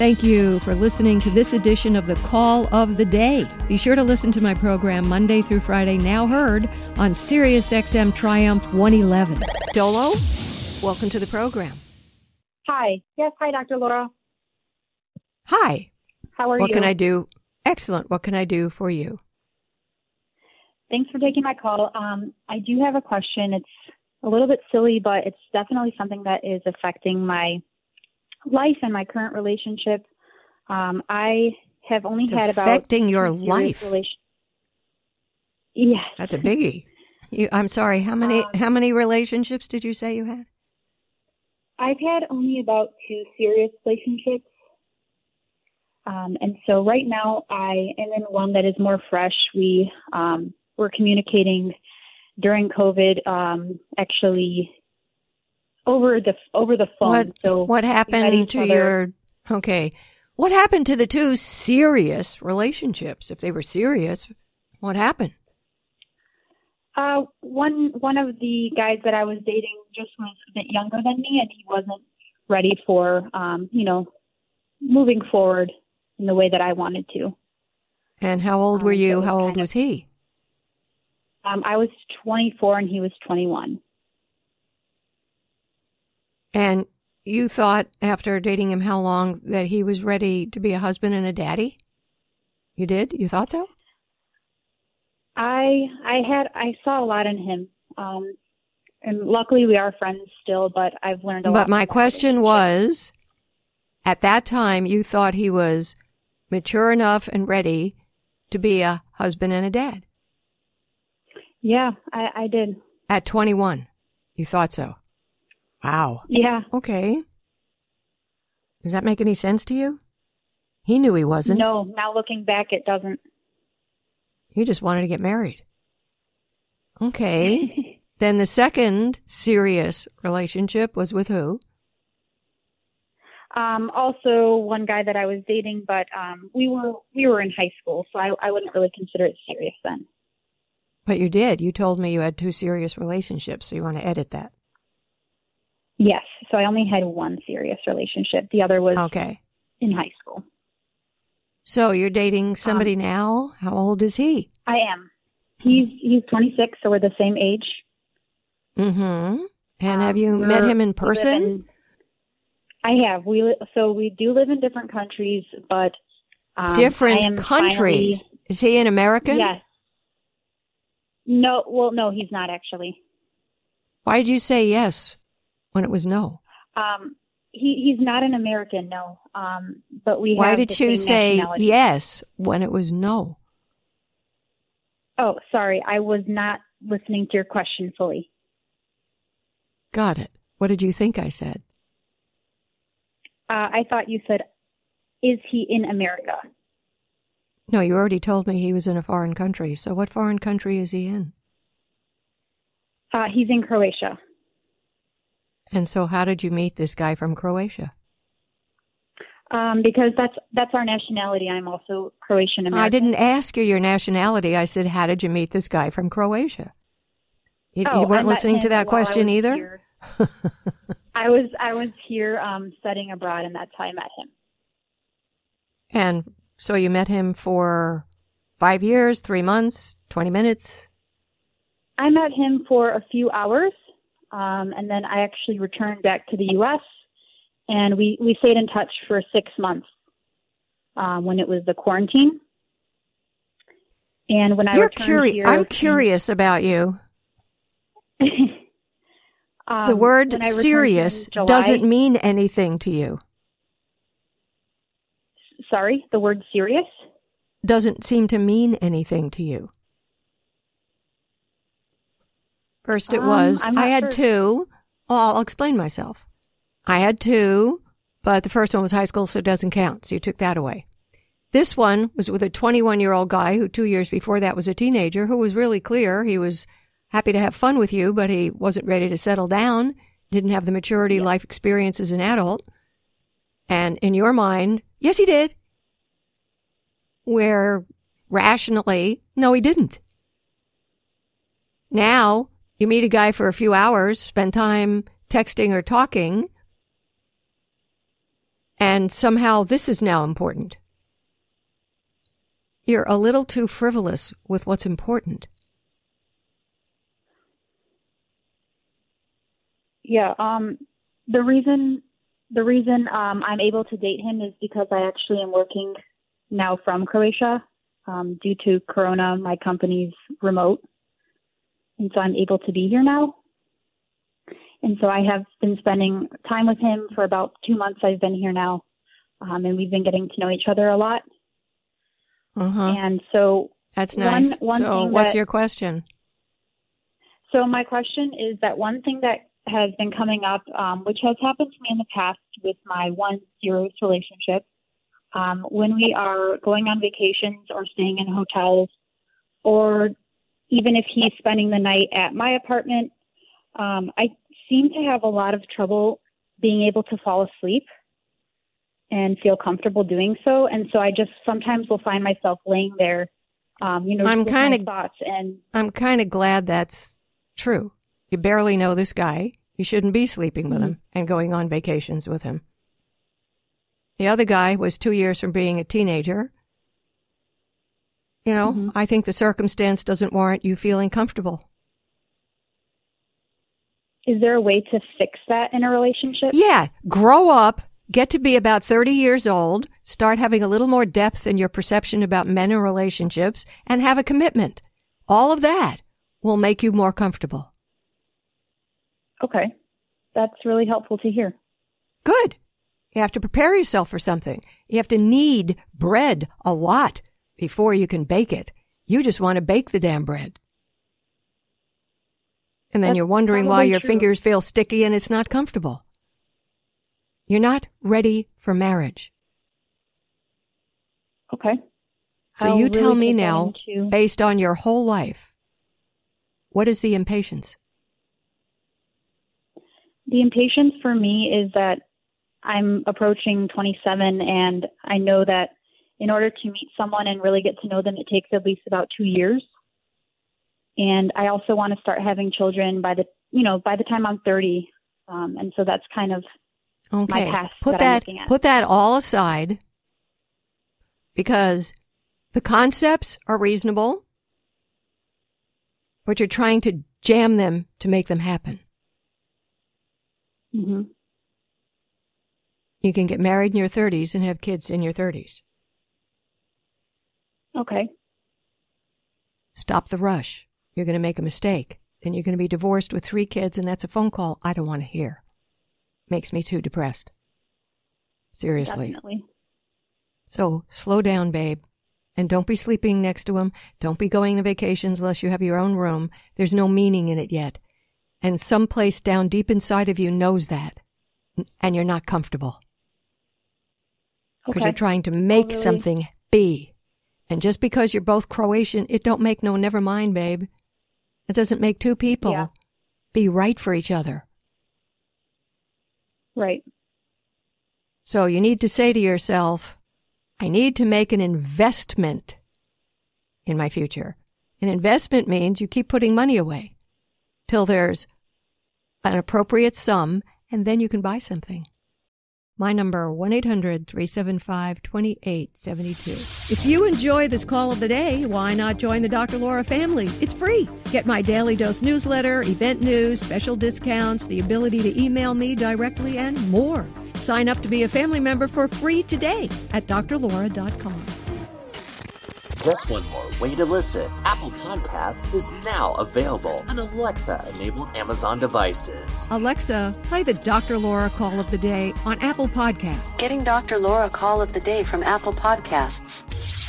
Thank you for listening to this edition of the Call of the Day. Be sure to listen to my program Monday through Friday, now heard on SiriusXM Triumph 111. Dolo, welcome to the program. Hi. Yes, hi, Dr. Laura. Hi. How are what you? What can I do? Excellent. What can I do for you? Thanks for taking my call. Um, I do have a question. It's a little bit silly, but it's definitely something that is affecting my life and my current relationship. Um, I have only It's had about affecting your life. relation- Yes. That's a biggie. You, I'm sorry. How many Um, how many relationships did you say you had? I've had only about two serious relationships. Um, and so right now I am in one that is more fresh. We um, were communicating during COVID, um, actually over the over the phone. What so what happened to other- your okay? What happened to the two serious relationships? If they were serious, what happened? Uh, one one of the guys that I was dating just was a bit younger than me, and he wasn't ready for um, you know moving forward in the way that I wanted to. And how old were Um, you? was How old kind of- was he? Um, I was 24 and he was 21. And you thought after dating him how long that he was ready to be a husband and a daddy? You did? You thought so? I I had I saw a lot in him. Um, and luckily we are friends still, but I've learned a lot. But my question was at that time you thought he was mature enough and ready to be a husband and a dad. Yeah, I, I did. At 21, you thought so. Wow. Yeah. Okay. Does that make any sense to you? He knew he wasn't. No, now looking back, it doesn't. He just wanted to get married. Okay. then the second serious relationship was with who? Um, also, one guy that I was dating, but um, we were we were in high school, so I, I wouldn't really consider it serious then. But you did. You told me you had two serious relationships, so you want to edit that. Yes, so I only had one serious relationship. The other was Okay. in high school. So you're dating somebody Um, now? How old is he? I am. He's he's 26, so we're the same age. Mm-hmm. And have Um, you met him in person? in- I have. We li- so we do live in different countries, but um, Different countries. finally- Is he an American? yes. No, well, no, he's not actually. Why did you say yes when it was no? Um, he he's not an American, no. Um, but we. Why have did you say yes when it was no? Oh, sorry, I was not listening to your question fully. Got it. What did you think I said? Uh, I thought you said, "Is he in America?" No, you already told me he was in a foreign country. So what foreign country is he in? Uh, he's in Croatia. And so how did you meet this guy from Croatia? Um, because that's that's our nationality. I'm also Croatian American. I didn't ask you your nationality. I said, how did you meet this guy from Croatia? You, Oh, you weren't listening to that question either? I was I was here um, studying abroad, and that's how I met him. And so you met him for five years, three months, 20 minutes? I met him for a few hours, um, and then I actually returned back to the U.S. and we we stayed in touch for six months um, when it was the quarantine. And when I You're returned curious. here, I'm curious about you. um, the word when I returned here in serious July- doesn't mean anything to you. Sorry, the word serious. Doesn't seem to mean anything to you. First, it Um, was I had sure. two. Well, I'll explain myself. I had two, but the first one was high school, so it doesn't count. So you took that away. This one was with a 21 year old guy who two years before that was a teenager who was really clear. He was happy to have fun with you, but he wasn't ready to settle down, didn't have the maturity, life experience as an adult. And in your mind, yes, he did. Where rationally, no, he didn't. Now you meet a guy for a few hours, spend time texting or talking, And somehow this is now important. You're a little too frivolous with what's important. Yeah. Um, the reason the reason um, I'm able to date him is because I actually am working now from Croatia. Um, due to Corona, my company's remote, and so I'm able to be here now. And so I have been spending time with him for about two months. I've been here now, um, and we've been getting to know each other a lot. Uh-huh. And so That's nice. One, one so, what's that- your question? So my question is that one thing that has been coming up, um, which has happened to me in the past with my one serious relationship, um, when we are going on vacations or staying in hotels, or even if he's spending the night at my apartment, um, I seem to have a lot of trouble being able to fall asleep and feel comfortable doing so. And so I just sometimes will find myself laying there, um, you know, I'm kinda- thoughts and I'm kind of glad that's true. You barely know this guy. You shouldn't be sleeping with him and going on vacations with him. The other guy was two years from being a teenager. You know, Mhm. I think the circumstance doesn't warrant you feeling comfortable. Is there a way to fix that in a relationship? Yeah, grow up, get to be about 30 years old, start having a little more depth in your perception about men and relationships, and have a commitment. All of that will make you more comfortable. Okay. That's really helpful to hear. Good. You have to prepare yourself for something. You have to knead bread a lot before you can bake it. You just want to bake the damn bread. And then That's you're wondering why your true. fingers feel sticky and it's not comfortable. You're not ready for marriage. Okay. So I'll you tell me now, based on your whole life, what is the impatience? The impatience for me is that I'm approaching 27 and I know that in order to meet someone and really get to know them, it takes at least about two years. And I also want to start having children by the, you know, by the time I'm 30. Um, and so that's kind of Okay. past put that that put that all aside because the concepts are reasonable, but you're trying to jam them to make them happen. hmm You can get married in your 30s and have kids in your 30s. Okay. Stop the rush. You're going to make a mistake. Then you're going to be divorced with three kids, and that's a phone call I don't want to hear. Makes me too depressed. Seriously. Definitely. So slow down, babe. And don't be sleeping next to him. Don't be going to vacations unless you have your own room. There's no meaning in it yet. And someplace down deep inside of you knows that. And you're not comfortable because Okay. you're trying to make really- something be. And just because you're both Croatian, it don't make no never mind, babe. It doesn't make two people Yeah. be right for each other. Right. So you need to say to yourself, I need to make an investment in my future. An investment means you keep putting money away till there's an appropriate sum and then you can buy something. My number 1-800-375-2872. If you enjoy this call of the day, why not join the Dr. Laura family? It's free. Get my daily dose newsletter, event news, special discounts, the ability to email me directly and more. Sign up to be a family member for free today at drlaura.com. Just one more way to listen. Apple Podcasts is now available on Alexa enabled Amazon devices. Alexa, play the Dr. Laura call of the day on Apple Podcasts. Getting Dr. Laura Call of the Day from Apple Podcasts.